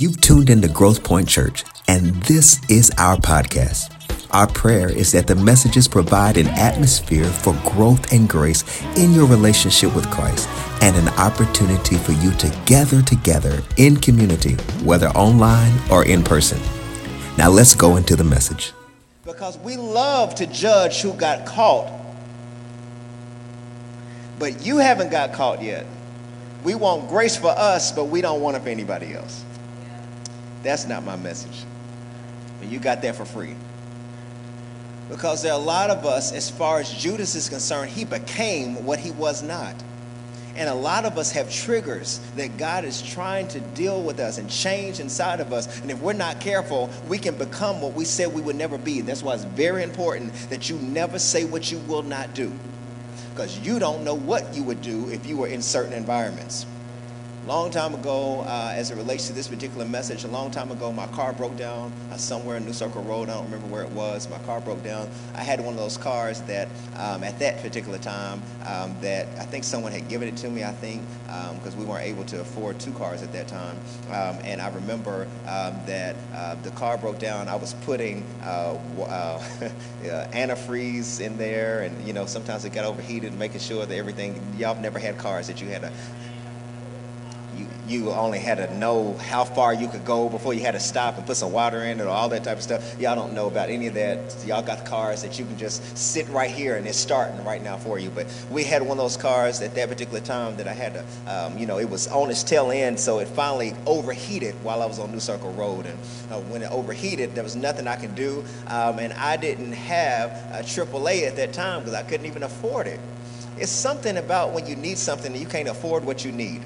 You've tuned into Growth Point Church, and this is our podcast. Our prayer is that the messages provide an atmosphere for growth and grace in your relationship with Christ and an opportunity for you to gather together in community, whether online or in person. Now let's go into the message. Because we love to judge who got caught, but you haven't got caught yet. We want grace for us, but we don't want it for anybody else. That's not my message. But you got that for free. Because there are a lot of us, as far as Judas is concerned, he became what he was not. And a lot of us have triggers that God is trying to deal with us and change inside of us. And if we're not careful, we can become what we said we would never be. That's why it's very important that you never say what you will not do. Because you don't know what you would do if you were in certain environments long time ago, uh, as it relates to this particular message, a long time ago, my car broke down uh, somewhere in New Circle Road. I don't remember where it was. My car broke down. I had one of those cars that, um, at that particular time, um, that I think someone had given it to me. I think because um, we weren't able to afford two cars at that time. Um, and I remember um, that uh, the car broke down. I was putting uh, uh, antifreeze in there, and you know sometimes it got overheated, making sure that everything. Y'all never had cars that you had to you only had to know how far you could go before you had to stop and put some water in it or all that type of stuff. Y'all don't know about any of that. Y'all got cars that you can just sit right here and it's starting right now for you. But we had one of those cars at that particular time that I had to, um, you know, it was on its tail end, so it finally overheated while I was on New Circle Road. And uh, when it overheated, there was nothing I could do. Um, and I didn't have a AAA at that time because I couldn't even afford it. It's something about when you need something and you can't afford what you need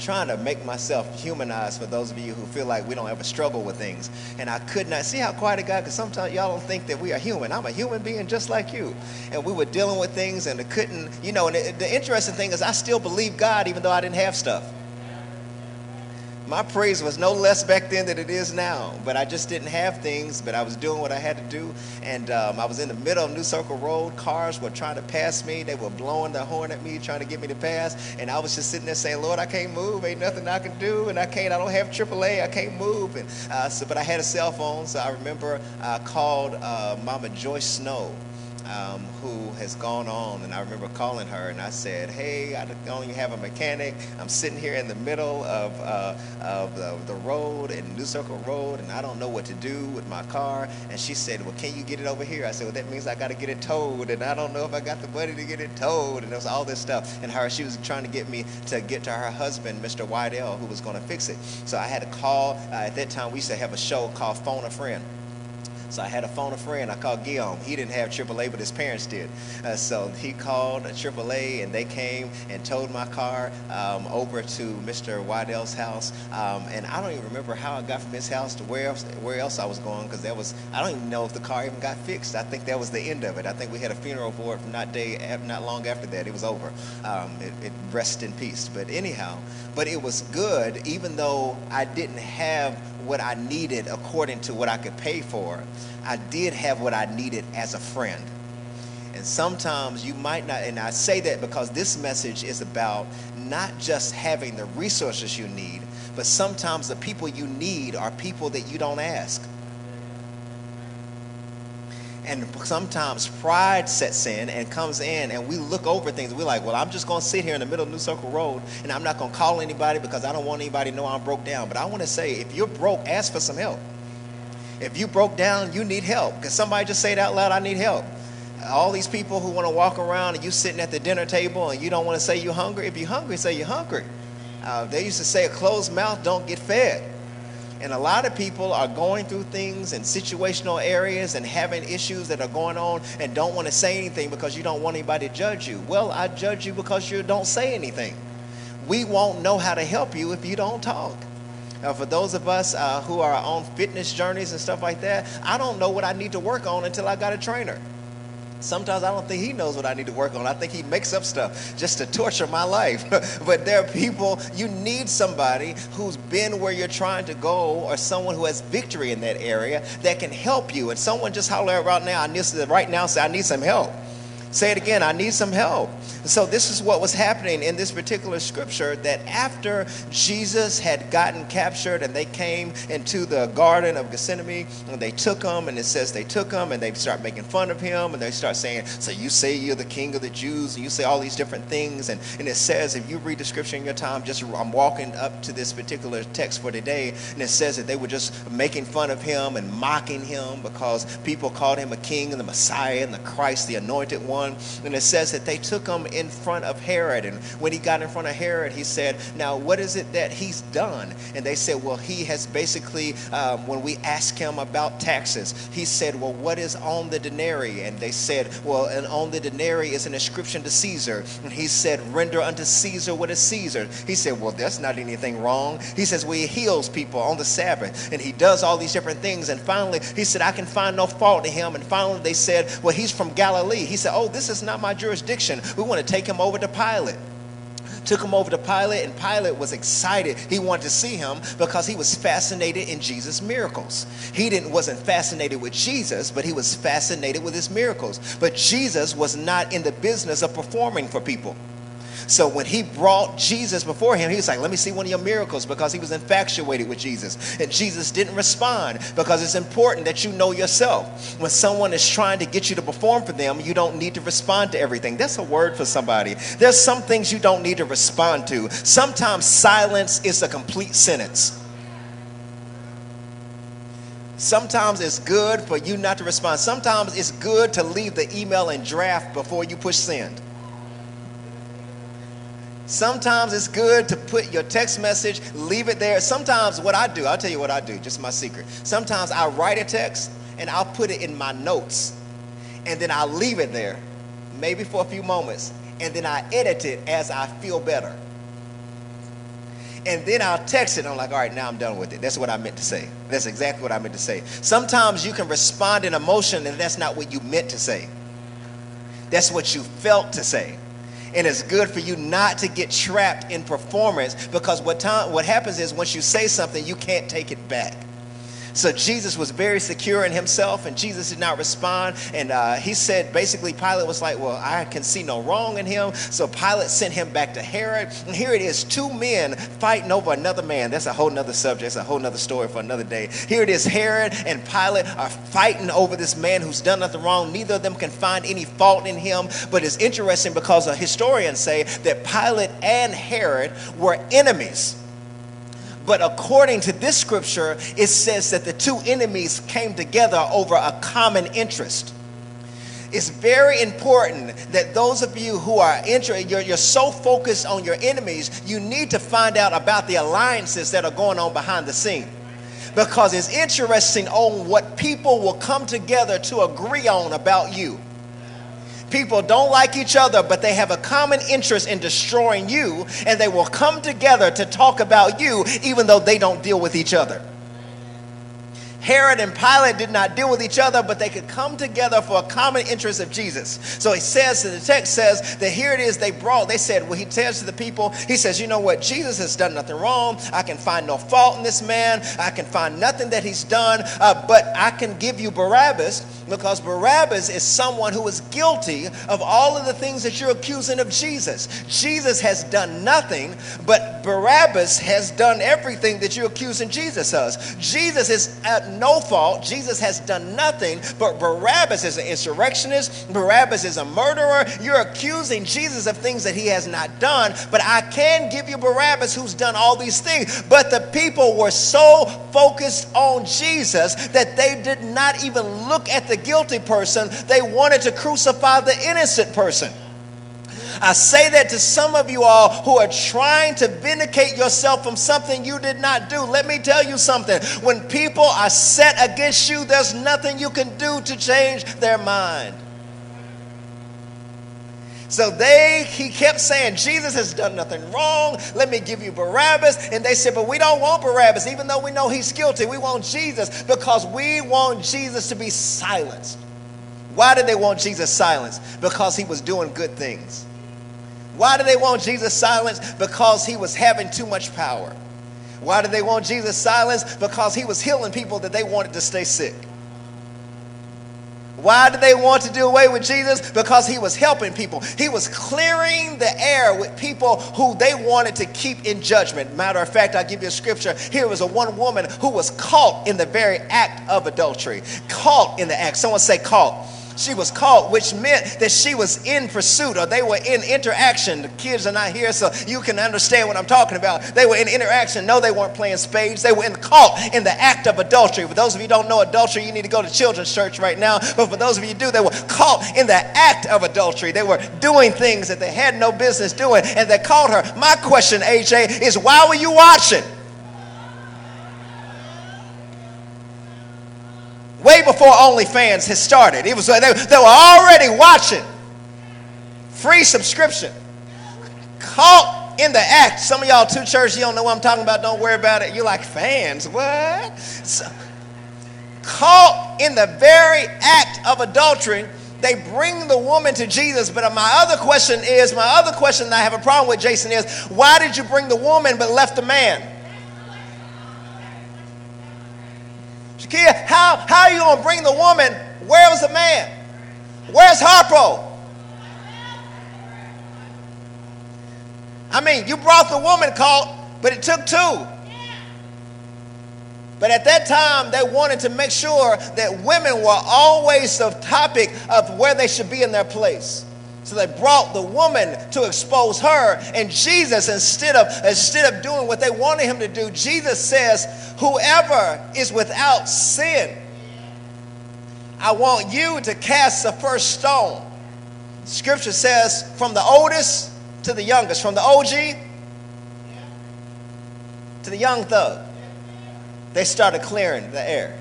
trying to make myself humanized for those of you who feel like we don't ever struggle with things. And I could not see how quiet it got because sometimes y'all don't think that we are human. I'm a human being just like you. And we were dealing with things and it couldn't, you know, and the interesting thing is I still believe God even though I didn't have stuff my praise was no less back then than it is now. But I just didn't have things, but I was doing what I had to do. And um, I was in the middle of New Circle Road. Cars were trying to pass me. They were blowing the horn at me, trying to get me to pass. And I was just sitting there saying, Lord, I can't move. Ain't nothing I can do. And I can't, I don't have AAA. I can't move. And uh, so, but I had a cell phone. So I remember I called uh, Mama Joyce Snow um, who has gone on. And I remember calling her and I said, Hey, I don't even have a mechanic. I'm sitting here in the middle of, uh, of the, the, road in New Circle Road and I don't know what to do with my car. And she said, Well, can you get it over here? I said, Well, that means I got to get it towed. And I don't know if I got the money to get it towed. And it was all this stuff. And her, she was trying to get me to get to her husband, Mr. Wydell, who was going to fix it. So I had to call. Uh, at that time, we used to have a show called Phone a Friend. So I had to phone a friend. I called Guillaume. He didn't have AAA, but his parents did. Uh, so he called AAA, and they came and towed my car um, over to Mr. Waddell's house. Um, and I don't even remember how I got from his house to where else, where else I was going because that was I don't even know if the car even got fixed. I think that was the end of it. I think we had a funeral for it not day not long after that. It was over. Um, it, it rests in peace. But anyhow, but it was good even though I didn't have what I needed according to what I could pay for, I did have what I needed as a friend. And sometimes you might not, and I say that because this message is about not just having the resources you need, but sometimes the people you need are people that you don't ask. And sometimes pride sets in and comes in, and we look over things. We're like, well, I'm just going to sit here in the middle of New Circle Road, and I'm not going to call anybody because I don't want anybody to know I'm broke down. But I want to say, if you're broke, ask for some help. If you broke down, you need help. Because somebody just say it out loud, I need help. All these people who want to walk around and you sitting at the dinner table and you don't want to say you're hungry. If you're hungry, say you're hungry. Uh, they used to say a closed mouth don't get fed. And a lot of people are going through things in situational areas and having issues that are going on and don't want to say anything because you don't want anybody to judge you. Well, I judge you because you don't say anything. We won't know how to help you if you don't talk. Uh, for those of us uh, who are on fitness journeys and stuff like that, I don't know what I need to work on until I got a trainer. Sometimes I don't think he knows what I need to work on. I think he makes up stuff just to torture my life. but there are people, you need somebody who's been where you're trying to go or someone who has victory in that area that can help you. And someone just holler out right now, I need, right now say, I need some help. Say it again, I need some help. So, this is what was happening in this particular scripture that after Jesus had gotten captured and they came into the Garden of Gethsemane and they took him, and it says they took him and they start making fun of him and they start saying, So, you say you're the king of the Jews, and you say all these different things. And, and it says, if you read the scripture in your time, just I'm walking up to this particular text for today, and it says that they were just making fun of him and mocking him because people called him a king and the Messiah and the Christ, the anointed one. And it says that they took him in front of Herod. And when he got in front of Herod, he said, Now, what is it that he's done? And they said, Well, he has basically, um, when we asked him about taxes, he said, Well, what is on the denarii? And they said, Well, and on the denarii is an inscription to Caesar. And he said, Render unto Caesar what is Caesar. He said, Well, that's not anything wrong. He says, Well, he heals people on the Sabbath. And he does all these different things. And finally, he said, I can find no fault in him. And finally, they said, Well, he's from Galilee. He said, Oh, this is not my jurisdiction. We want to take him over to Pilate took him over to Pilate, and Pilate was excited. He wanted to see him because he was fascinated in Jesus' miracles. He didn't wasn't fascinated with Jesus, but he was fascinated with his miracles. But Jesus was not in the business of performing for people. So when he brought Jesus before him, he was like, Let me see one of your miracles because he was infatuated with Jesus. And Jesus didn't respond because it's important that you know yourself. When someone is trying to get you to perform for them, you don't need to respond to everything. That's a word for somebody. There's some things you don't need to respond to. Sometimes silence is a complete sentence. Sometimes it's good for you not to respond. Sometimes it's good to leave the email in draft before you push send. Sometimes it's good to put your text message, leave it there. Sometimes what I do, I'll tell you what I do, just my secret. Sometimes I write a text and I'll put it in my notes and then I'll leave it there, maybe for a few moments, and then I edit it as I feel better. And then I'll text it. I'm like, all right, now I'm done with it. That's what I meant to say. That's exactly what I meant to say. Sometimes you can respond in emotion and that's not what you meant to say. That's what you felt to say. And it's good for you not to get trapped in performance because what time what happens is once you say something, you can't take it back. So Jesus was very secure in himself, and Jesus did not respond. And uh, he said, basically, Pilate was like, Well, I can see no wrong in him. So Pilate sent him back to Herod. And here it is two men fighting over another man. That's a whole nother subject. That's a whole nother story for another day. Here it is Herod and Pilate are fighting over this man who's done nothing wrong. Neither of them can find any fault in him. But it's interesting because historians say that Pilate and Herod were enemies. But according to this scripture, it says that the two enemies came together over a common interest. It's very important that those of you who are interested, you're, you're so focused on your enemies, you need to find out about the alliances that are going on behind the scene because it's interesting on what people will come together to agree on about you. People don't like each other, but they have a common interest in destroying you, and they will come together to talk about you, even though they don't deal with each other. Herod and Pilate did not deal with each other, but they could come together for a common interest of Jesus. So he says, the text says that here it is, they brought, they said, well, he tells to the people, he says, you know what, Jesus has done nothing wrong. I can find no fault in this man. I can find nothing that he's done, uh, but I can give you Barabbas because Barabbas is someone who is guilty of all of the things that you're accusing of Jesus. Jesus has done nothing, but Barabbas has done everything that you're accusing Jesus of. Jesus is at no fault. Jesus has done nothing, but Barabbas is an insurrectionist. Barabbas is a murderer. You're accusing Jesus of things that he has not done, but I can give you Barabbas who's done all these things. But the people were so focused on Jesus that they did not even look at the guilty person, they wanted to crucify the innocent person. I say that to some of you all who are trying to vindicate yourself from something you did not do. Let me tell you something. When people are set against you, there's nothing you can do to change their mind. So they, he kept saying, Jesus has done nothing wrong. Let me give you Barabbas. And they said, but we don't want Barabbas, even though we know he's guilty. We want Jesus because we want Jesus to be silenced. Why did they want Jesus silenced? Because he was doing good things. Why did they want Jesus silenced? Because he was having too much power. Why did they want Jesus silenced? Because he was healing people that they wanted to stay sick. Why did they want to do away with Jesus? Because he was helping people. He was clearing the air with people who they wanted to keep in judgment. Matter of fact, I'll give you a scripture. Here was a one woman who was caught in the very act of adultery. Caught in the act. Someone say caught she was caught, which meant that she was in pursuit or they were in interaction. The kids are not here, so you can understand what I'm talking about. They were in interaction. No, they weren't playing spades. They were in, caught in the act of adultery. For those of you don't know adultery, you need to go to children's church right now. But for those of you do, they were caught in the act of adultery. They were doing things that they had no business doing, and they caught her. My question, AJ, is why were you watching? Way before OnlyFans had started. It was they, they were already watching. Free subscription. Caught in the act. Some of y'all two churches, you don't know what I'm talking about. Don't worry about it. You're like fans. What? So, caught in the very act of adultery. They bring the woman to Jesus, but uh, my other question is, my other question that I have a problem with, Jason, is why did you bring the woman but left the man? How, how are you going to bring the woman? Where was the man? Where's Harpo? I mean, you brought the woman caught, but it took two. But at that time, they wanted to make sure that women were always the topic of where they should be in their place. So they brought the woman to expose her. And Jesus, instead of, instead of doing what they wanted him to do, Jesus says, Whoever is without sin, I want you to cast the first stone. Scripture says, from the oldest to the youngest, from the OG to the young thug, they started clearing the air.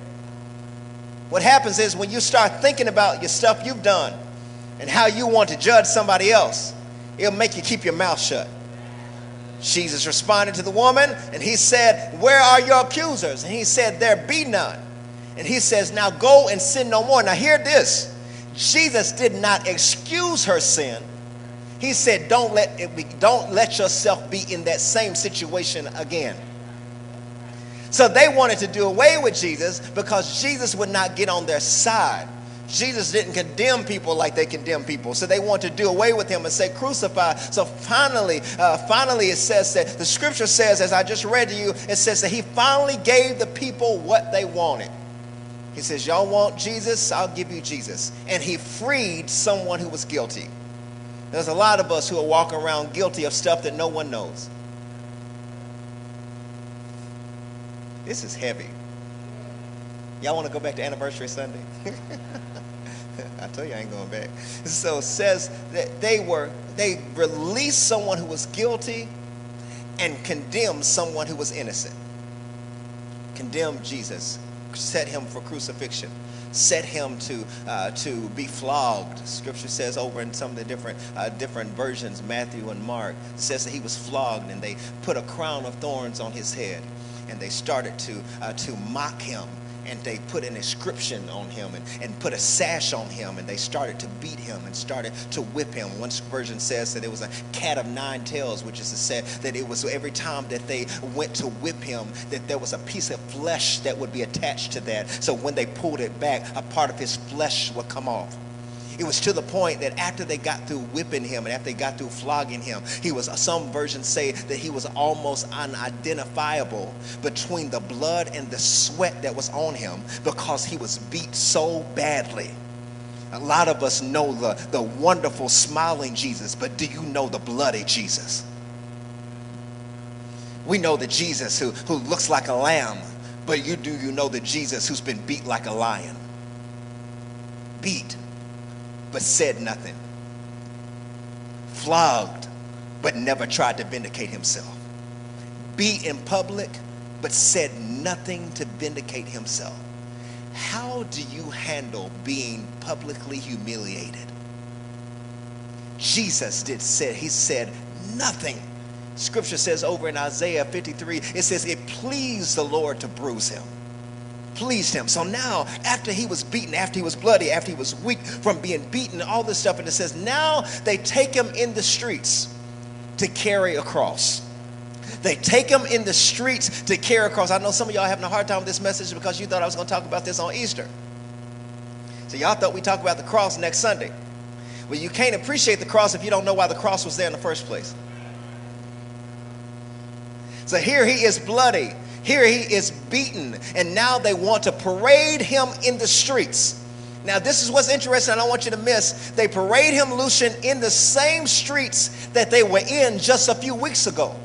What happens is when you start thinking about your stuff you've done, and how you want to judge somebody else, it'll make you keep your mouth shut. Jesus responded to the woman and he said, Where are your accusers? And he said, There be none. And he says, Now go and sin no more. Now, hear this Jesus did not excuse her sin. He said, Don't let, it be, don't let yourself be in that same situation again. So they wanted to do away with Jesus because Jesus would not get on their side. Jesus didn't condemn people like they condemn people. So they want to do away with him and say crucify. So finally, uh, finally it says that the scripture says, as I just read to you, it says that he finally gave the people what they wanted. He says, Y'all want Jesus? I'll give you Jesus. And he freed someone who was guilty. There's a lot of us who are walking around guilty of stuff that no one knows. This is heavy. Y'all want to go back to anniversary Sunday? I tell you, I ain't going back. So it says that they were, they released someone who was guilty and condemned someone who was innocent. Condemned Jesus, set him for crucifixion, set him to, uh, to be flogged. Scripture says over in some of the different, uh, different versions, Matthew and Mark, says that he was flogged and they put a crown of thorns on his head and they started to, uh, to mock him and they put an inscription on him and, and put a sash on him and they started to beat him and started to whip him. One version says that it was a cat of nine tails, which is to say that it was every time that they went to whip him, that there was a piece of flesh that would be attached to that. So when they pulled it back, a part of his flesh would come off. It was to the point that after they got through whipping him and after they got through flogging him, he was, some versions say that he was almost unidentifiable between the blood and the sweat that was on him because he was beat so badly. A lot of us know the, the wonderful smiling Jesus, but do you know the bloody Jesus? We know the Jesus who, who looks like a lamb, but you do you know the Jesus who's been beat like a lion? Beat but said nothing. Flogged, but never tried to vindicate himself. Beat in public, but said nothing to vindicate himself. How do you handle being publicly humiliated? Jesus did said, he said nothing. Scripture says over in Isaiah 53, it says, it pleased the Lord to bruise him pleased him. So now, after he was beaten, after he was bloody, after he was weak from being beaten, all this stuff, and it says, now they take him in the streets to carry a cross. They take him in the streets to carry a cross. I know some of y'all having a hard time with this message because you thought I was going to talk about this on Easter. So y'all thought we talk about the cross next Sunday. Well, you can't appreciate the cross if you don't know why the cross was there in the first place. So here he is bloody. Here he is beaten. And now they want to parade him in the streets. Now, this is what's interesting, I don't want you to miss. They parade him, Lucian, in the same streets that they were in just a few weeks ago.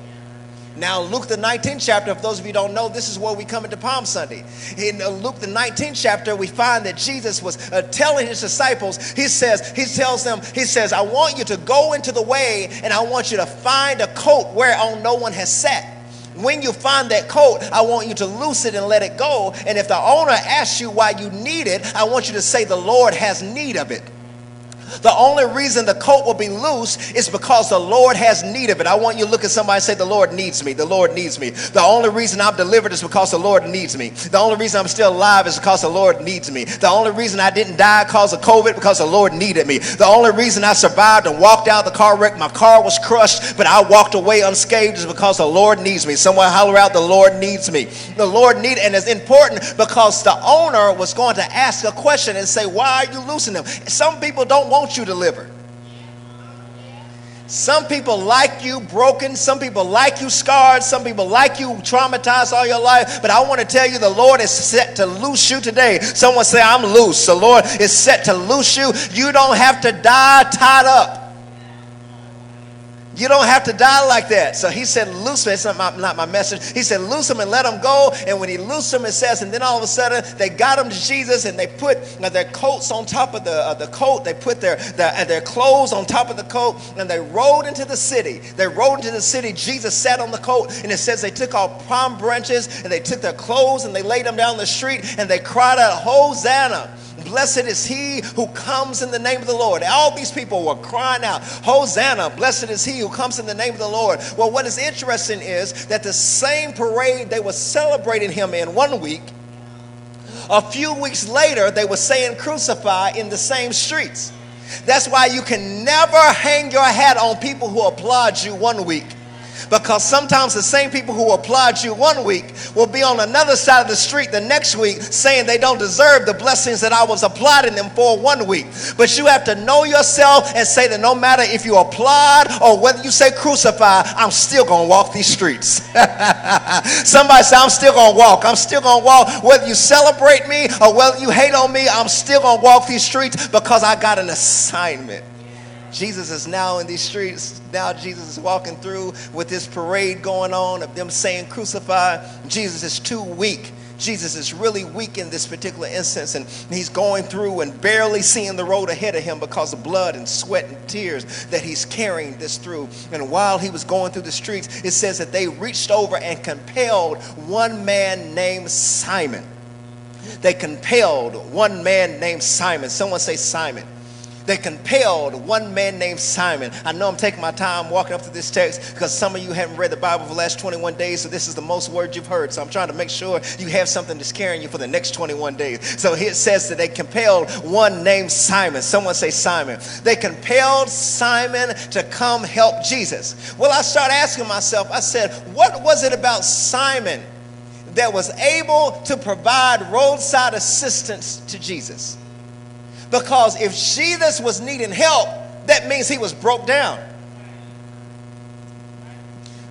Now, Luke the 19th chapter, if those of you don't know, this is where we come into Palm Sunday. In uh, Luke the 19th chapter, we find that Jesus was uh, telling his disciples, he says, he tells them, he says, I want you to go into the way and I want you to find a coat whereon no one has sat. When you find that coat, I want you to loose it and let it go. And if the owner asks you why you need it, I want you to say, The Lord has need of it. The only reason the coat will be loose is because the Lord has need of it. I want you to look at somebody and say, The Lord needs me. The Lord needs me. The only reason I'm delivered is because the Lord needs me. The only reason I'm still alive is because the Lord needs me. The only reason I didn't die because of COVID because the Lord needed me. The only reason I survived and walked out of the car wreck, my car was crushed, but I walked away unscathed is because the Lord needs me. Someone holler out, The Lord needs me. The Lord need, and it's important because the owner was going to ask a question and say, Why are you loosing them? Some people don't want want you delivered. Some people like you broken. Some people like you scarred. Some people like you traumatized all your life. But I want to tell you the Lord is set to loose you today. Someone say, I'm loose. The Lord is set to loose you. You don't have to die tied up. You don't have to die like that. So he said, loose him. It's not my, not my message. He said, loose him and let him go. And when he loosed him, it says, and then all of a sudden they got him to Jesus and they put now their coats on top of the, the coat. They put their, their, their clothes on top of the coat and they rode into the city. They rode into the city. Jesus sat on the coat and it says they took off palm branches and they took their clothes and they laid them down the street and they cried out, Hosanna. Blessed is he who comes in the name of the Lord. All these people were crying out, Hosanna, blessed is he who comes in the name of the Lord. Well, what is interesting is that the same parade they were celebrating him in one week, a few weeks later, they were saying crucify in the same streets. That's why you can never hang your hat on people who applaud you one week because sometimes the same people who applaud you one week will be on another side of the street the next week saying they don't deserve the blessings that I was applauding them for one week. But you have to know yourself and say that no matter if you applaud or whether you say crucify, I'm still going to walk these streets. Somebody say, I'm still going to walk. I'm still going to walk. Whether you celebrate me or whether you hate on me, I'm still going to walk these streets because I got an assignment. Jesus is now in these streets. Now Jesus is walking through with this parade going on of them saying crucify. Jesus is too weak. Jesus is really weak in this particular instance, and he's going through and barely seeing the road ahead of him because of blood and sweat and tears that he's carrying this through. And while he was going through the streets, it says that they reached over and compelled one man named Simon. They compelled one man named Simon. Someone say Simon that compelled one man named Simon. I know I'm taking my time walking up to this text because some of you haven't read the Bible for the last 21 days, so this is the most words you've heard. So I'm trying to make sure you have something that's carrying you for the next 21 days. So it says that they compelled one named Simon. Someone say Simon. They compelled Simon to come help Jesus. Well, I started asking myself, I said, what was it about Simon that was able to provide roadside assistance to Jesus? Because if Jesus was needing help, that means he was broke down.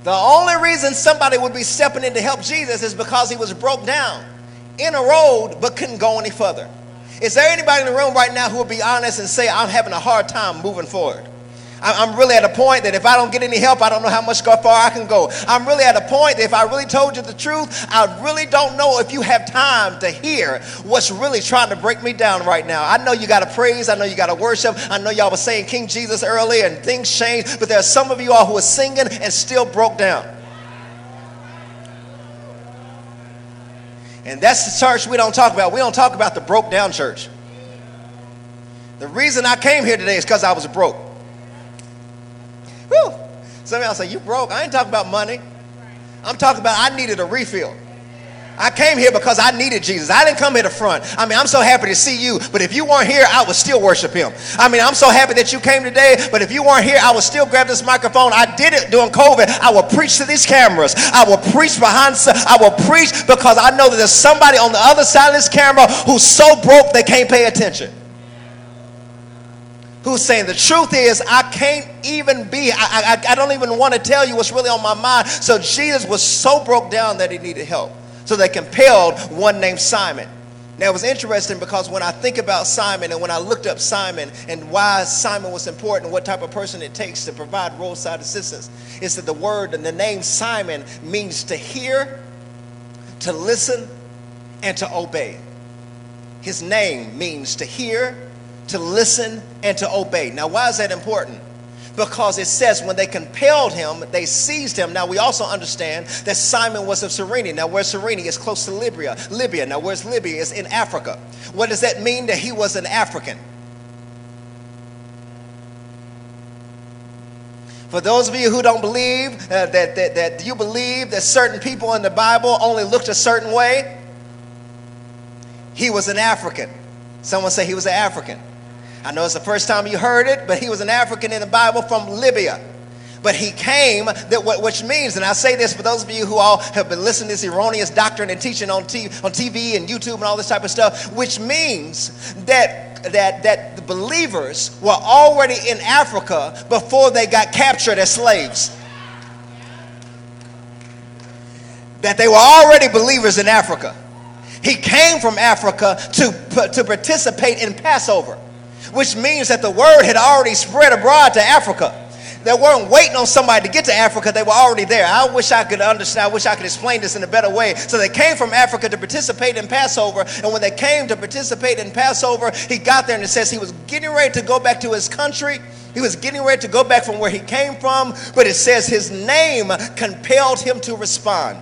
The only reason somebody would be stepping in to help Jesus is because he was broke down in a road but couldn't go any further. Is there anybody in the room right now who would be honest and say, I'm having a hard time moving forward? I'm really at a point that if I don't get any help, I don't know how much far I can go. I'm really at a point that if I really told you the truth, I really don't know if you have time to hear what's really trying to break me down right now. I know you got to praise. I know you got to worship. I know y'all were saying King Jesus earlier and things changed, but there are some of you all who are singing and still broke down. And that's the church we don't talk about. We don't talk about the broke down church. The reason I came here today is because I was broke. Whew. Some of y'all say, You broke. I ain't talking about money. I'm talking about I needed a refill. I came here because I needed Jesus. I didn't come here to front. I mean, I'm so happy to see you, but if you weren't here, I would still worship him. I mean, I'm so happy that you came today, but if you weren't here, I would still grab this microphone. I did it during COVID. I will preach to these cameras. I will preach behind, I will preach because I know that there's somebody on the other side of this camera who's so broke they can't pay attention. Who's saying the truth is I can't even be, I, I, I don't even want to tell you what's really on my mind. So Jesus was so broke down that he needed help. So they compelled one named Simon. Now it was interesting because when I think about Simon and when I looked up Simon and why Simon was important, what type of person it takes to provide roadside assistance, is that the word and the name Simon means to hear, to listen, and to obey. His name means to hear, to listen, and to obey. Now, why is that important? Because it says when they compelled him, they seized him. Now we also understand that Simon was of Cyrene. Now where's Cyrene? It's close to Libya. Libya. Now where's Libya? It's in Africa. What does that mean that he was an African? For those of you who don't believe uh, that, that, that you believe that certain people in the Bible only looked a certain way, he was an African. Someone say he was an African. I know it's the first time you heard it, but he was an African in the Bible from Libya. But he came, that which means, and I say this for those of you who all have been listening to this erroneous doctrine and teaching on, t- on TV and YouTube and all this type of stuff, which means that, that, that the believers were already in Africa before they got captured as slaves. That they were already believers in Africa. He came from Africa to, to participate in Passover, which means that the word had already spread abroad to Africa. They weren't waiting on somebody to get to Africa, they were already there. I wish I could understand, I wish I could explain this in a better way. So they came from Africa to participate in Passover, and when they came to participate in Passover, he got there and it says he was getting ready to go back to his country. He was getting ready to go back from where he came from, but it says his name compelled him to respond.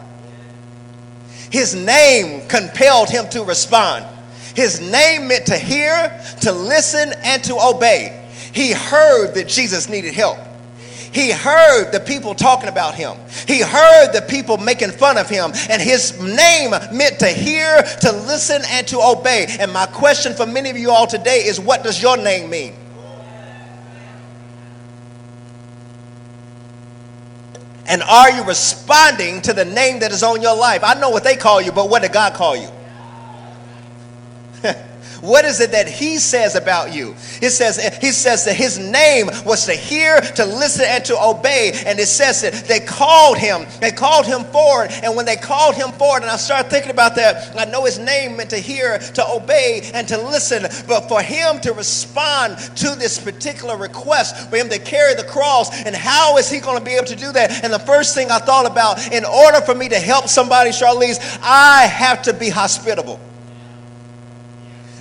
His name compelled him to respond. His name meant to hear, to listen, and to obey. He heard that Jesus needed help. He heard the people talking about him. He heard the people making fun of him. And his name meant to hear, to listen, and to obey. And my question for many of you all today is what does your name mean? And are you responding to the name that is on your life? I know what they call you, but what did God call you? What is it that he says about you? It says he says that his name was to hear, to listen, and to obey. And it says that they called him. They called him forward. And when they called him forward, and I started thinking about that, I know his name meant to hear, to obey, and to listen. But for him to respond to this particular request, for him to carry the cross, and how is he going to be able to do that? And the first thing I thought about, in order for me to help somebody, Charlize, I have to be hospitable.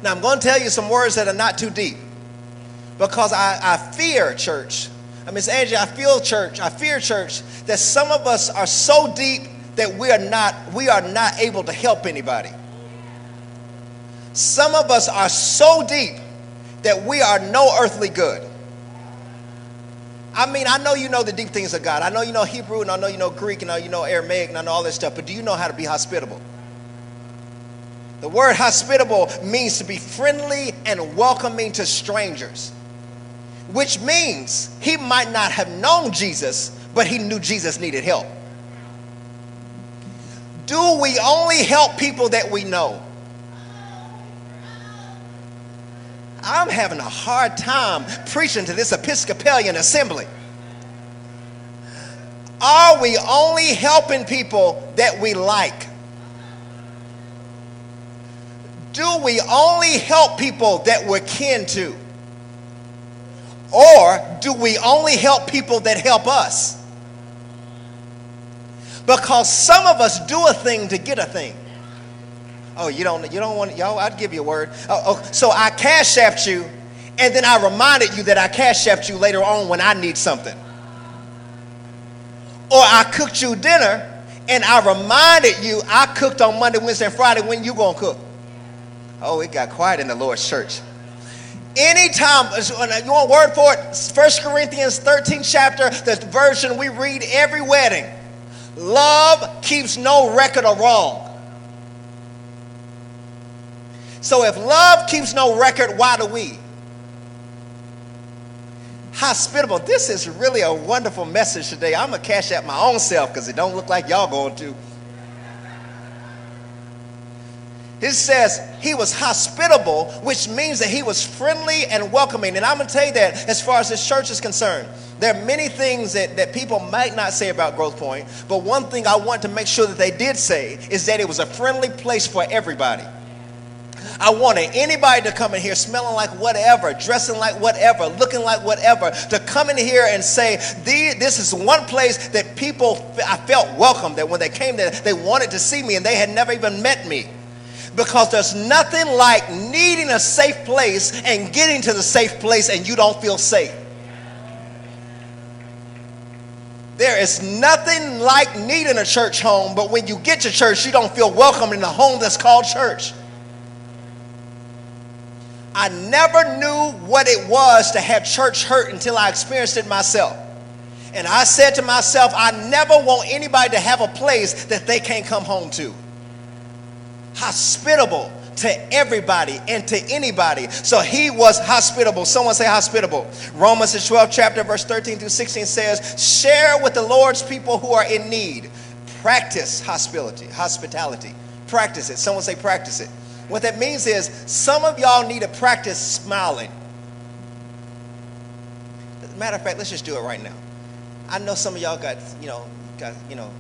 Now, I'm going to tell you some words that are not too deep because I, I fear church. I mean, Angie, I feel church. I fear church that some of us are so deep that we are not we are not able to help anybody. Some of us are so deep that we are no earthly good. I mean, I know you know the deep things of God. I know you know Hebrew, and I know you know Greek, and I know you know Aramaic, and I know all this stuff. But do you know how to be hospitable? The word hospitable means to be friendly and welcoming to strangers, which means he might not have known Jesus, but he knew Jesus needed help. Do we only help people that we know? I'm having a hard time preaching to this Episcopalian assembly. Are we only helping people that we like? Do we only help people that we're kin to? Or do we only help people that help us? Because some of us do a thing to get a thing. Oh, you don't you don't want y'all, I'd give you a word. Oh, oh, so I cash apped you, and then I reminded you that I cash apped you later on when I need something. Or I cooked you dinner and I reminded you I cooked on Monday, Wednesday, and Friday when you gonna cook. Oh, it got quiet in the Lord's church. Anytime, uh, uh, you want word for it? First Corinthians 13 chapter, the version we read every wedding. Love keeps no record of wrong. So if love keeps no record, why do we? Hospitable. This is really a wonderful message today. I'm gonna cash out my own self because it don't look like y'all going to. It says he was hospitable, which means that he was friendly and welcoming. And I'm going to tell you that as far as this church is concerned. There are many things that, that people might not say about Growth Point, but one thing I want to make sure that they did say is that it was a friendly place for everybody. I wanted anybody to come in here smelling like whatever, dressing like whatever, looking like whatever, to come in here and say, This is one place that people, I felt welcome, that when they came there, they wanted to see me and they had never even met me because there's nothing like needing a safe place and getting to the safe place and you don't feel safe. There is nothing like needing a church home, but when you get to church, you don't feel welcome in the home that's called church. I never knew what it was to have church hurt until I experienced it myself. And I said to myself, I never want anybody to have a place that they can't come home to hospitable to everybody and to anybody. So he was hospitable. Someone say hospitable. Romans the 12th chapter verse 13 through 16 says, "Share with the Lord's people who are in need. Practice hospitality, hospitality. Practice it. Someone say practice it. What that means is some of y'all need to practice smiling. Matter of fact, let's just do it right now. I know some of y'all got, you know, got, you know,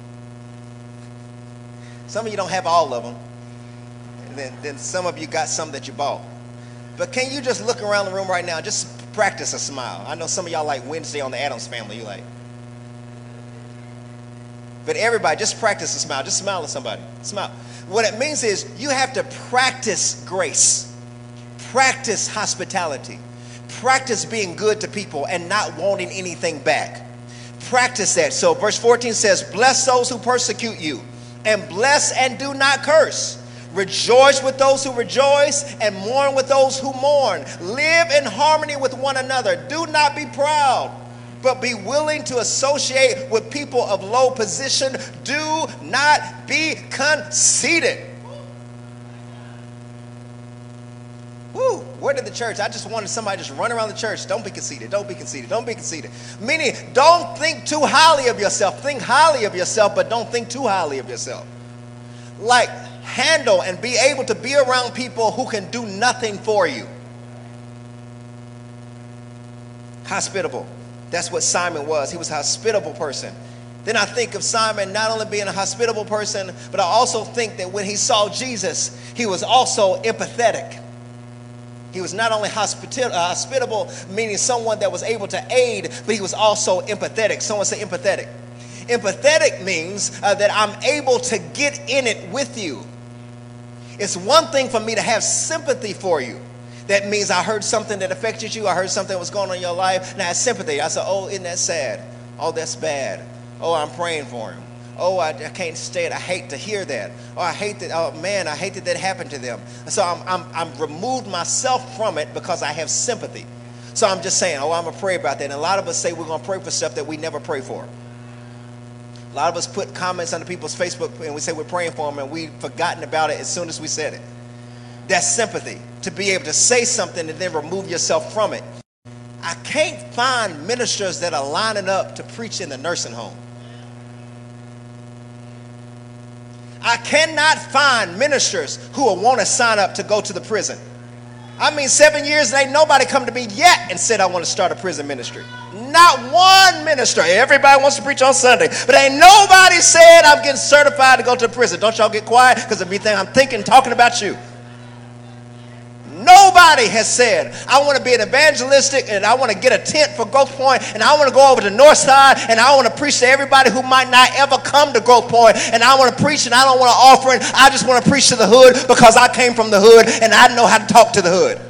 some of you don't have all of them then, then some of you got some that you bought. But can you just look around the room right now, just practice a smile? I know some of y'all like Wednesday on the Addams family, you like. But everybody, just practice a smile. Just smile at somebody. Smile. What it means is you have to practice grace, practice hospitality, practice being good to people and not wanting anything back. Practice that. So, verse 14 says, Bless those who persecute you, and bless and do not curse. Rejoice with those who rejoice and mourn with those who mourn. Live in harmony with one another. Do not be proud, but be willing to associate with people of low position. Do not be conceited. Woo, where did the church? I just wanted somebody just run around the church. Don't be conceited. Don't be conceited. Don't be conceited. Meaning, don't think too highly of yourself. Think highly of yourself, but don't think too highly of yourself. Like, handle and be able to be around people who can do nothing for you. Hospitable. That's what Simon was. He was a hospitable person. Then I think of Simon not only being a hospitable person, but I also think that when he saw Jesus, he was also empathetic. He was not only hospitable, uh, hospitable, meaning someone that was able to aid, but he was also empathetic. Someone say empathetic. Empathetic means uh, that I'm able to get in it with you. It's one thing for me to have sympathy for you. That means I heard something that affected you. I heard something that was going on in your life. And I had sympathy. I said, Oh, isn't that sad? Oh, that's bad. Oh, I'm praying for him. Oh, I, I can't stay it. I hate to hear that. Oh, I hate that. Oh, man, I hate that that happened to them. So I'm, I'm, I'm removed myself from it because I have sympathy. So I'm just saying, oh, I'm going to pray about that. And a lot of us say we're going to pray for stuff that we never pray for. A lot of us put comments on people's Facebook and we say we're praying for them and we've forgotten about it as soon as we said it. That's sympathy, to be able to say something and then remove yourself from it. I can't find ministers that are lining up to preach in the nursing home. I cannot find ministers who will want to sign up to go to the prison. I mean, seven years and ain't nobody come to me yet and said, I want to start a prison ministry. Not one minister. Everybody wants to preach on Sunday, but ain't nobody said I'm getting certified to go to prison. Don't y'all get quiet because if you think I'm thinking, talking about you. Nobody has said, I want to be an evangelistic and I want to get a tent for Growth Point and I want to go over to North Side and I want to preach to everybody who might not ever come to Growth Point and I want to preach and I don't want to offer it. I just want to preach to the hood because I came from the hood and I know how to talk to the hood.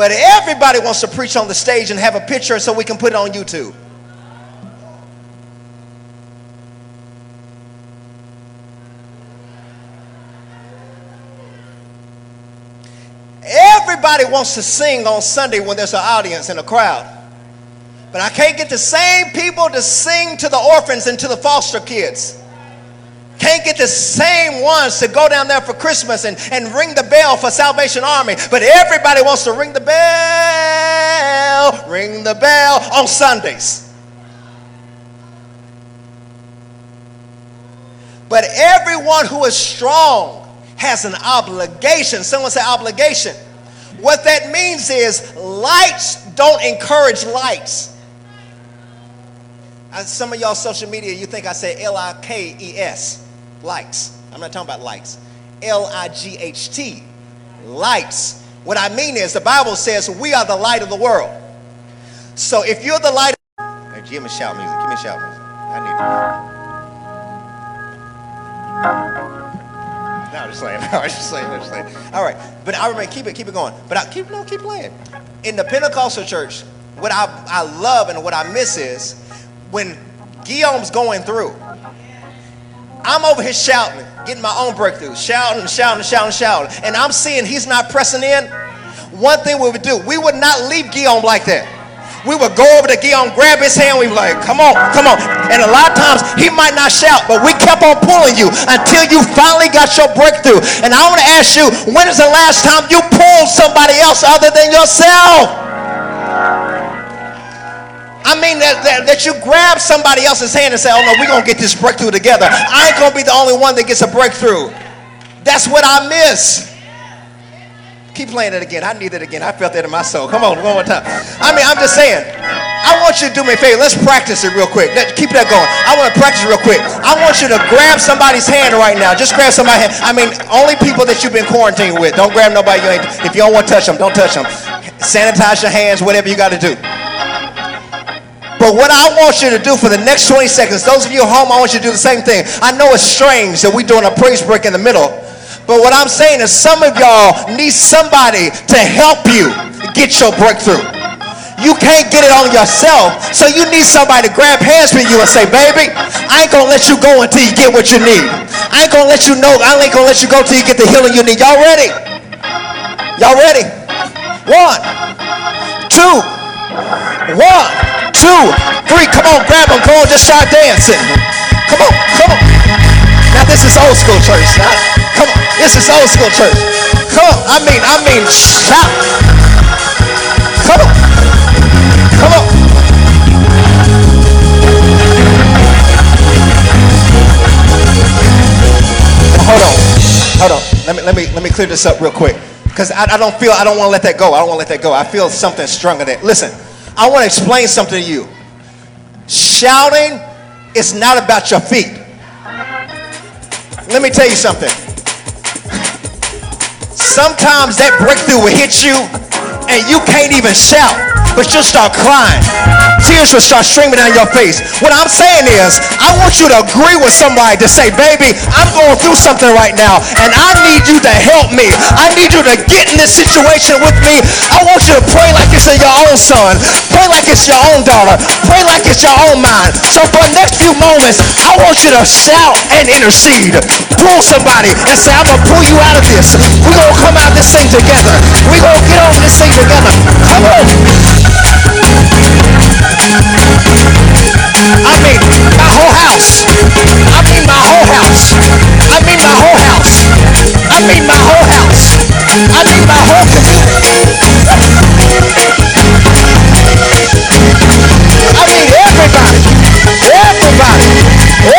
But everybody wants to preach on the stage and have a picture so we can put it on YouTube. Everybody wants to sing on Sunday when there's an audience and a crowd. But I can't get the same people to sing to the orphans and to the foster kids. Can't get the same ones to go down there for Christmas and, and ring the bell for Salvation Army. But everybody wants to ring the bell, ring the bell on Sundays. But everyone who is strong has an obligation. Someone say obligation. What that means is lights don't encourage lights. some of y'all social media, you think I say L I K E S, likes. I'm not talking about likes. L I G H T, lights. What I mean is the Bible says we are the light of the world. So if you're the light, hey, give me shout music. Give me shout music. I need. No, I'm just saying. No, I'm just saying. I'm just saying. All right, but I remember keep it, keep it going. But I keep no, keep playing. In the Pentecostal church, what I, I love and what I miss is when Guillaume's going through. I'm over here shouting, getting my own breakthrough, shouting, shouting, shouting, shouting, and I'm seeing he's not pressing in. One thing we would do, we would not leave Guillaume like that we would go over to Guillaume, grab his hand, we would be like, come on, come on. And a lot of times he might not shout, but we kept on pulling you until you finally got your breakthrough. And I want to ask you, when is the last time you pulled somebody else other than yourself? I mean that, that, that, you grab somebody else's hand and say, oh no, we're going to get this breakthrough together. I ain't going to be the only one that gets a breakthrough. That's what I miss. Keep playing it again. I need it again. I felt that in my soul. Come on, one more time. I mean, I'm just saying. I want you to do me a favor. Let's practice it real quick. Let, keep that going. I want to practice real quick. I want you to grab somebody's hand right now. Just grab somebody's hand. I mean, only people that you've been quarantined with. Don't grab nobody. You ain't, if you don't want to touch them, don't touch them. Sanitize your hands, whatever you got to do. But what I want you to do for the next 20 seconds, those of you at home, I want you to do the same thing. I know it's strange that we're doing a praise break in the middle. But what I'm saying is some of y'all need somebody to help you get your breakthrough. You can't get it on yourself, so you need somebody to grab hands with you and say, baby, I ain't gonna let you go until you get what you need. I ain't gonna let you know, I ain't gonna let you go until you get the healing you need. Y'all ready? Y'all ready? One, two, one, two, three. Come on, grab them. Come on, just start dancing. Come on, come on. Now this is old school church. Come on. This is old school church. Come on. I mean, I mean, shout. Come on. Come on. Hold on. Hold on. Let me let me let me clear this up real quick. Because I, I don't feel I don't want to let that go. I don't want to let that go. I feel something stronger there. Listen, I want to explain something to you. Shouting is not about your feet. Let me tell you something. Sometimes that breakthrough will hit you and you can't even shout, but you'll start crying. Tears will start streaming down your face. What I'm saying is, I want you to agree with somebody to say, baby, I'm going through something right now, and I need you to help me. I need you to get in this situation with me. I want you to pray like it's your own son. Pray like it's your own daughter. Pray like it's your own mind. So for the next few moments, I want you to shout and intercede. Pull somebody and say, I'm going to pull you out of this. We're going to come out this thing together. We're going to get over this thing together. Come on. I mean, my whole house. I mean, my whole house. I mean, my whole house. I mean, my whole house. I mean, my whole. I mean, everybody. Everybody.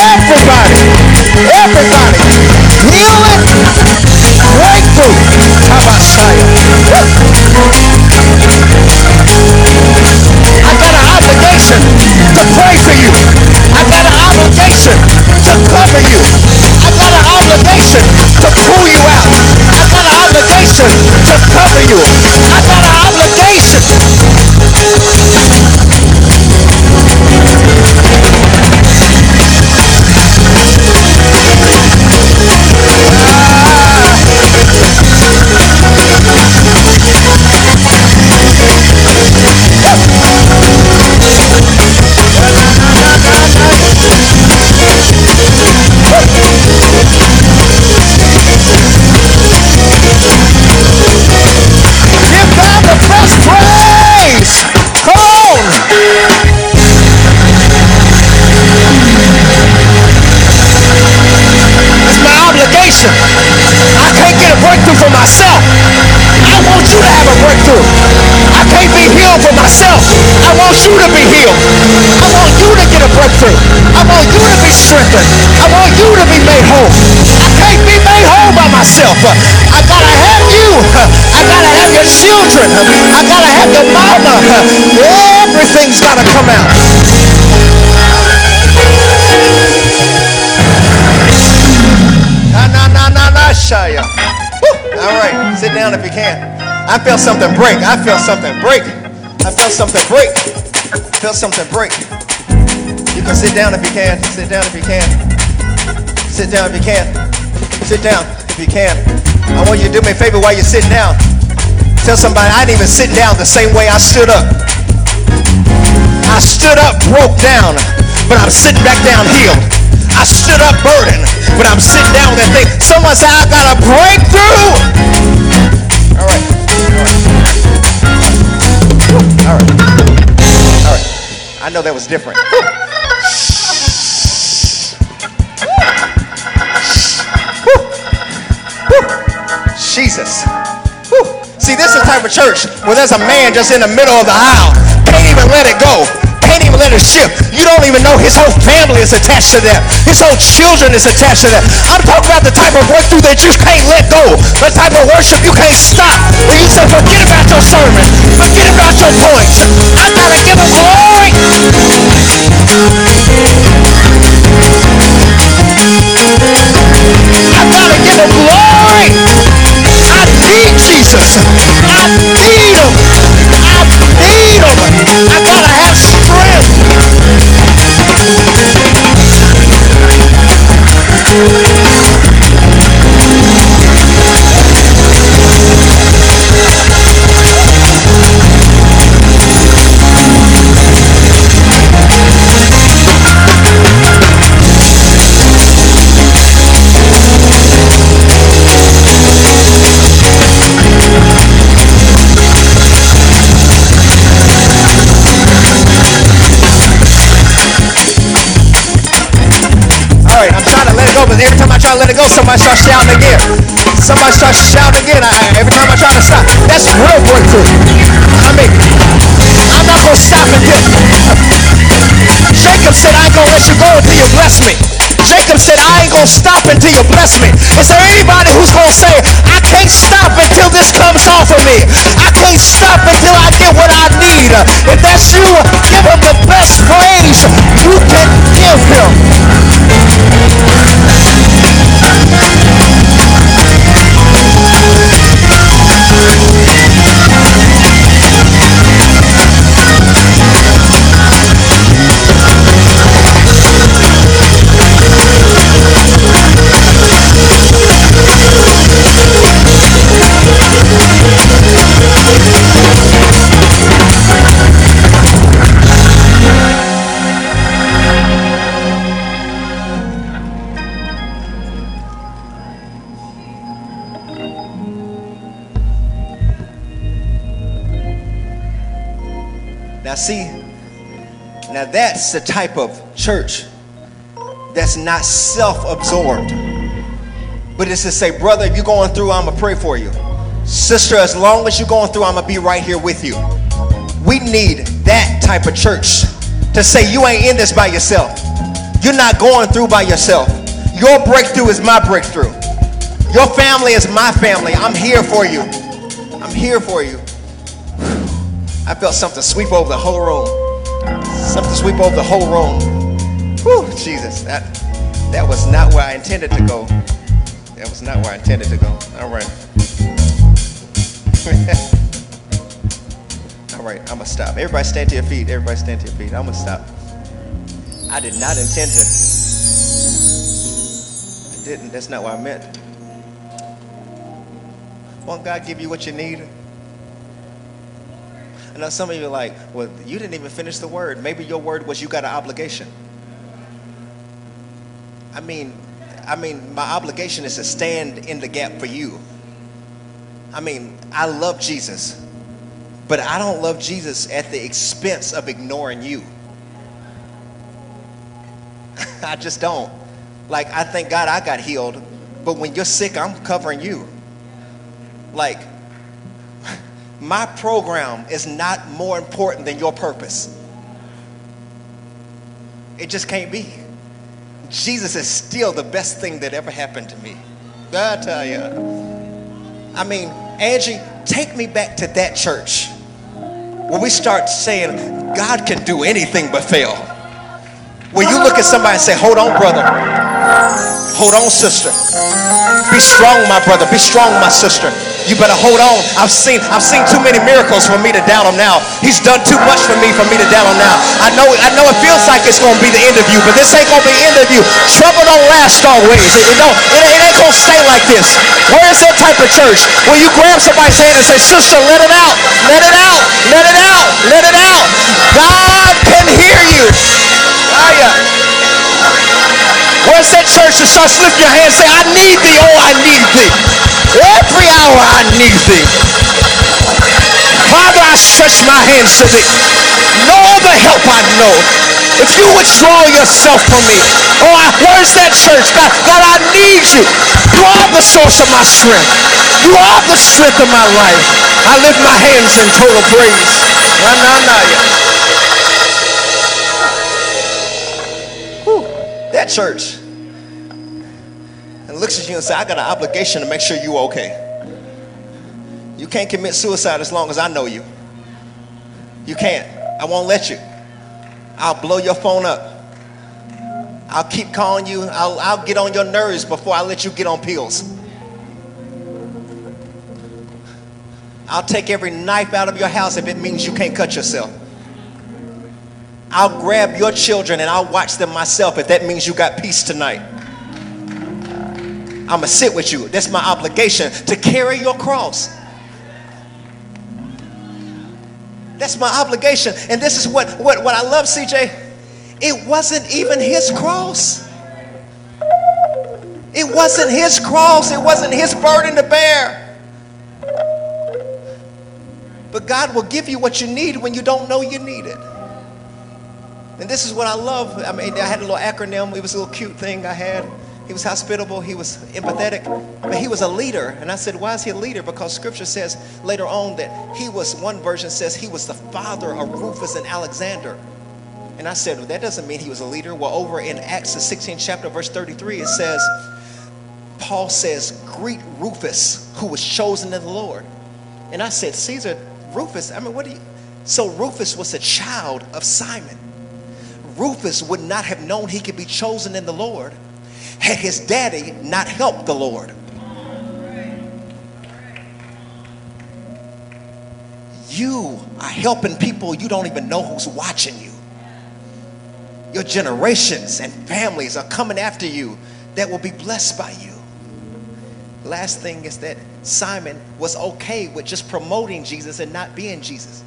Everybody. Everybody. Healing. Breakthrough. How about I obligation to pray for you. I got an obligation to cover you. I got an obligation to pull you out. I got an obligation to cover you. I got an obligation. Everything's gotta come out. All right, sit down if you can. I felt something break. I felt something break. I felt something break. I felt something break. You can sit down if you can. Sit down if you can. Sit down if you can. Sit down if you can. I want you to do me a favor while you're sitting down. Tell somebody I didn't even sit down the same way I stood up. I stood up broke down, but I'm sitting back down healed. I stood up burdened, but I'm sitting down with that thing. Someone said I got a breakthrough. All right. All right. All right. All right. I know that was different. Type of church where there's a man just in the middle of the aisle. Can't even let it go. Can't even let it shift. You don't even know his whole family is attached to that. His whole children is attached to that. I'm talking about the type of breakthrough that you can't let go. The type of worship you can't stop. Where you say, forget about your sermon. Forget about your points. I gotta give him glory. I gotta give him glory. Need Jesus. I need him. I need him. I gotta have strength. Go, but every time I try to let it go, somebody starts shouting again. Somebody starts shouting again. I, every time I try to stop, that's real breakthrough. I mean, I'm not gonna stop until Jacob said, "I ain't gonna let you go until you bless me." Jacob said, "I ain't gonna stop until you bless me." Is there anybody who's gonna say, "I can't stop until this comes off of me. I can't stop until I get what I need"? If that's you, give him the best praise you can give him. Now that's the type of church that's not self absorbed. But it's to say, brother, if you're going through, I'm going to pray for you. Sister, as long as you're going through, I'm going to be right here with you. We need that type of church to say, you ain't in this by yourself. You're not going through by yourself. Your breakthrough is my breakthrough. Your family is my family. I'm here for you. I'm here for you. I felt something sweep over the whole room. Something to sweep over the whole room. Whew, Jesus, that that was not where I intended to go. That was not where I intended to go. All right. All right, I'm gonna stop. Everybody stand to your feet. Everybody stand to your feet. I'm gonna stop. I did not intend to. I didn't. That's not what I meant. Won't God give you what you need? Know some of you are like, well, you didn't even finish the word. Maybe your word was you got an obligation. I mean, I mean, my obligation is to stand in the gap for you. I mean, I love Jesus, but I don't love Jesus at the expense of ignoring you. I just don't. Like, I thank God I got healed, but when you're sick, I'm covering you. Like, my program is not more important than your purpose. It just can't be. Jesus is still the best thing that ever happened to me. I tell you. I mean, Angie, take me back to that church where we start saying, God can do anything but fail. When you look at somebody and say, Hold on, brother. Hold on, sister. Be strong, my brother. Be strong, my sister. You better hold on. I've seen I've seen too many miracles for me to doubt him now. He's done too much for me for me to doubt him now. I know I know it feels like it's gonna be the end of you, but this ain't gonna be the end of you. Trouble don't last always. It, it don't it, it ain't gonna stay like this. Where is that type of church where you grab somebody's hand and say, sister, let it out, let it out, let it out, let it out. God can hear you. Yeah. Where's that church that starts lifting your hands say, I need thee, oh, I need thee. Every hour I need thee. Father, I stretch my hands to thee. No other help I know. If you withdraw yourself from me, oh, I, where's that church? God, God, I need you. You are the source of my strength. You are the strength of my life. I lift my hands in total praise. Yeah. that church looks at you and says, I got an obligation to make sure you're okay. You can't commit suicide as long as I know you. You can't. I won't let you. I'll blow your phone up. I'll keep calling you. I'll, I'll get on your nerves before I let you get on pills. I'll take every knife out of your house if it means you can't cut yourself. I'll grab your children and I'll watch them myself if that means you got peace tonight. I'm going to sit with you. That's my obligation to carry your cross. That's my obligation. And this is what, what, what I love, CJ. It wasn't even his cross. It wasn't his cross. It wasn't his burden to bear. But God will give you what you need when you don't know you need it. And this is what I love. I mean, I had a little acronym. It was a little cute thing I had. He was hospitable. He was empathetic. But he was a leader. And I said, why is he a leader? Because scripture says later on that he was, one version says he was the father of Rufus and Alexander. And I said, well, that doesn't mean he was a leader. Well, over in Acts, the 16th chapter, verse 33, it says, Paul says, greet Rufus, who was chosen of the Lord. And I said, Caesar, Rufus, I mean, what do you? So Rufus was a child of Simon. Rufus would not have known he could be chosen in the Lord had his daddy not helped the Lord. You are helping people you don't even know who's watching you. Your generations and families are coming after you that will be blessed by you. Last thing is that Simon was okay with just promoting Jesus and not being Jesus.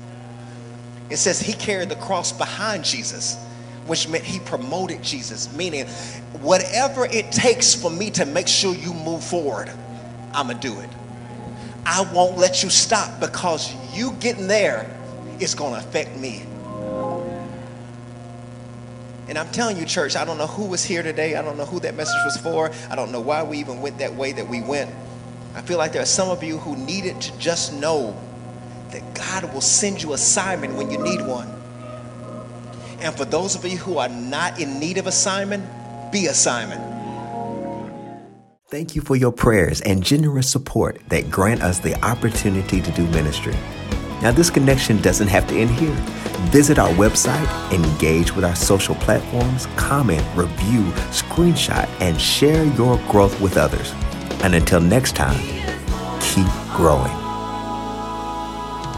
It says he carried the cross behind Jesus which meant he promoted Jesus, meaning whatever it takes for me to make sure you move forward, I'm gonna do it. I won't let you stop because you getting there is gonna affect me. And I'm telling you, church, I don't know who was here today. I don't know who that message was for. I don't know why we even went that way that we went. I feel like there are some of you who needed to just know that God will send you a Simon when you need one. And for those of you who are not in need of a Simon, be a Simon. Thank you for your prayers and generous support that grant us the opportunity to do ministry. Now, this connection doesn't have to end here. Visit our website, engage with our social platforms, comment, review, screenshot, and share your growth with others. And until next time, keep growing.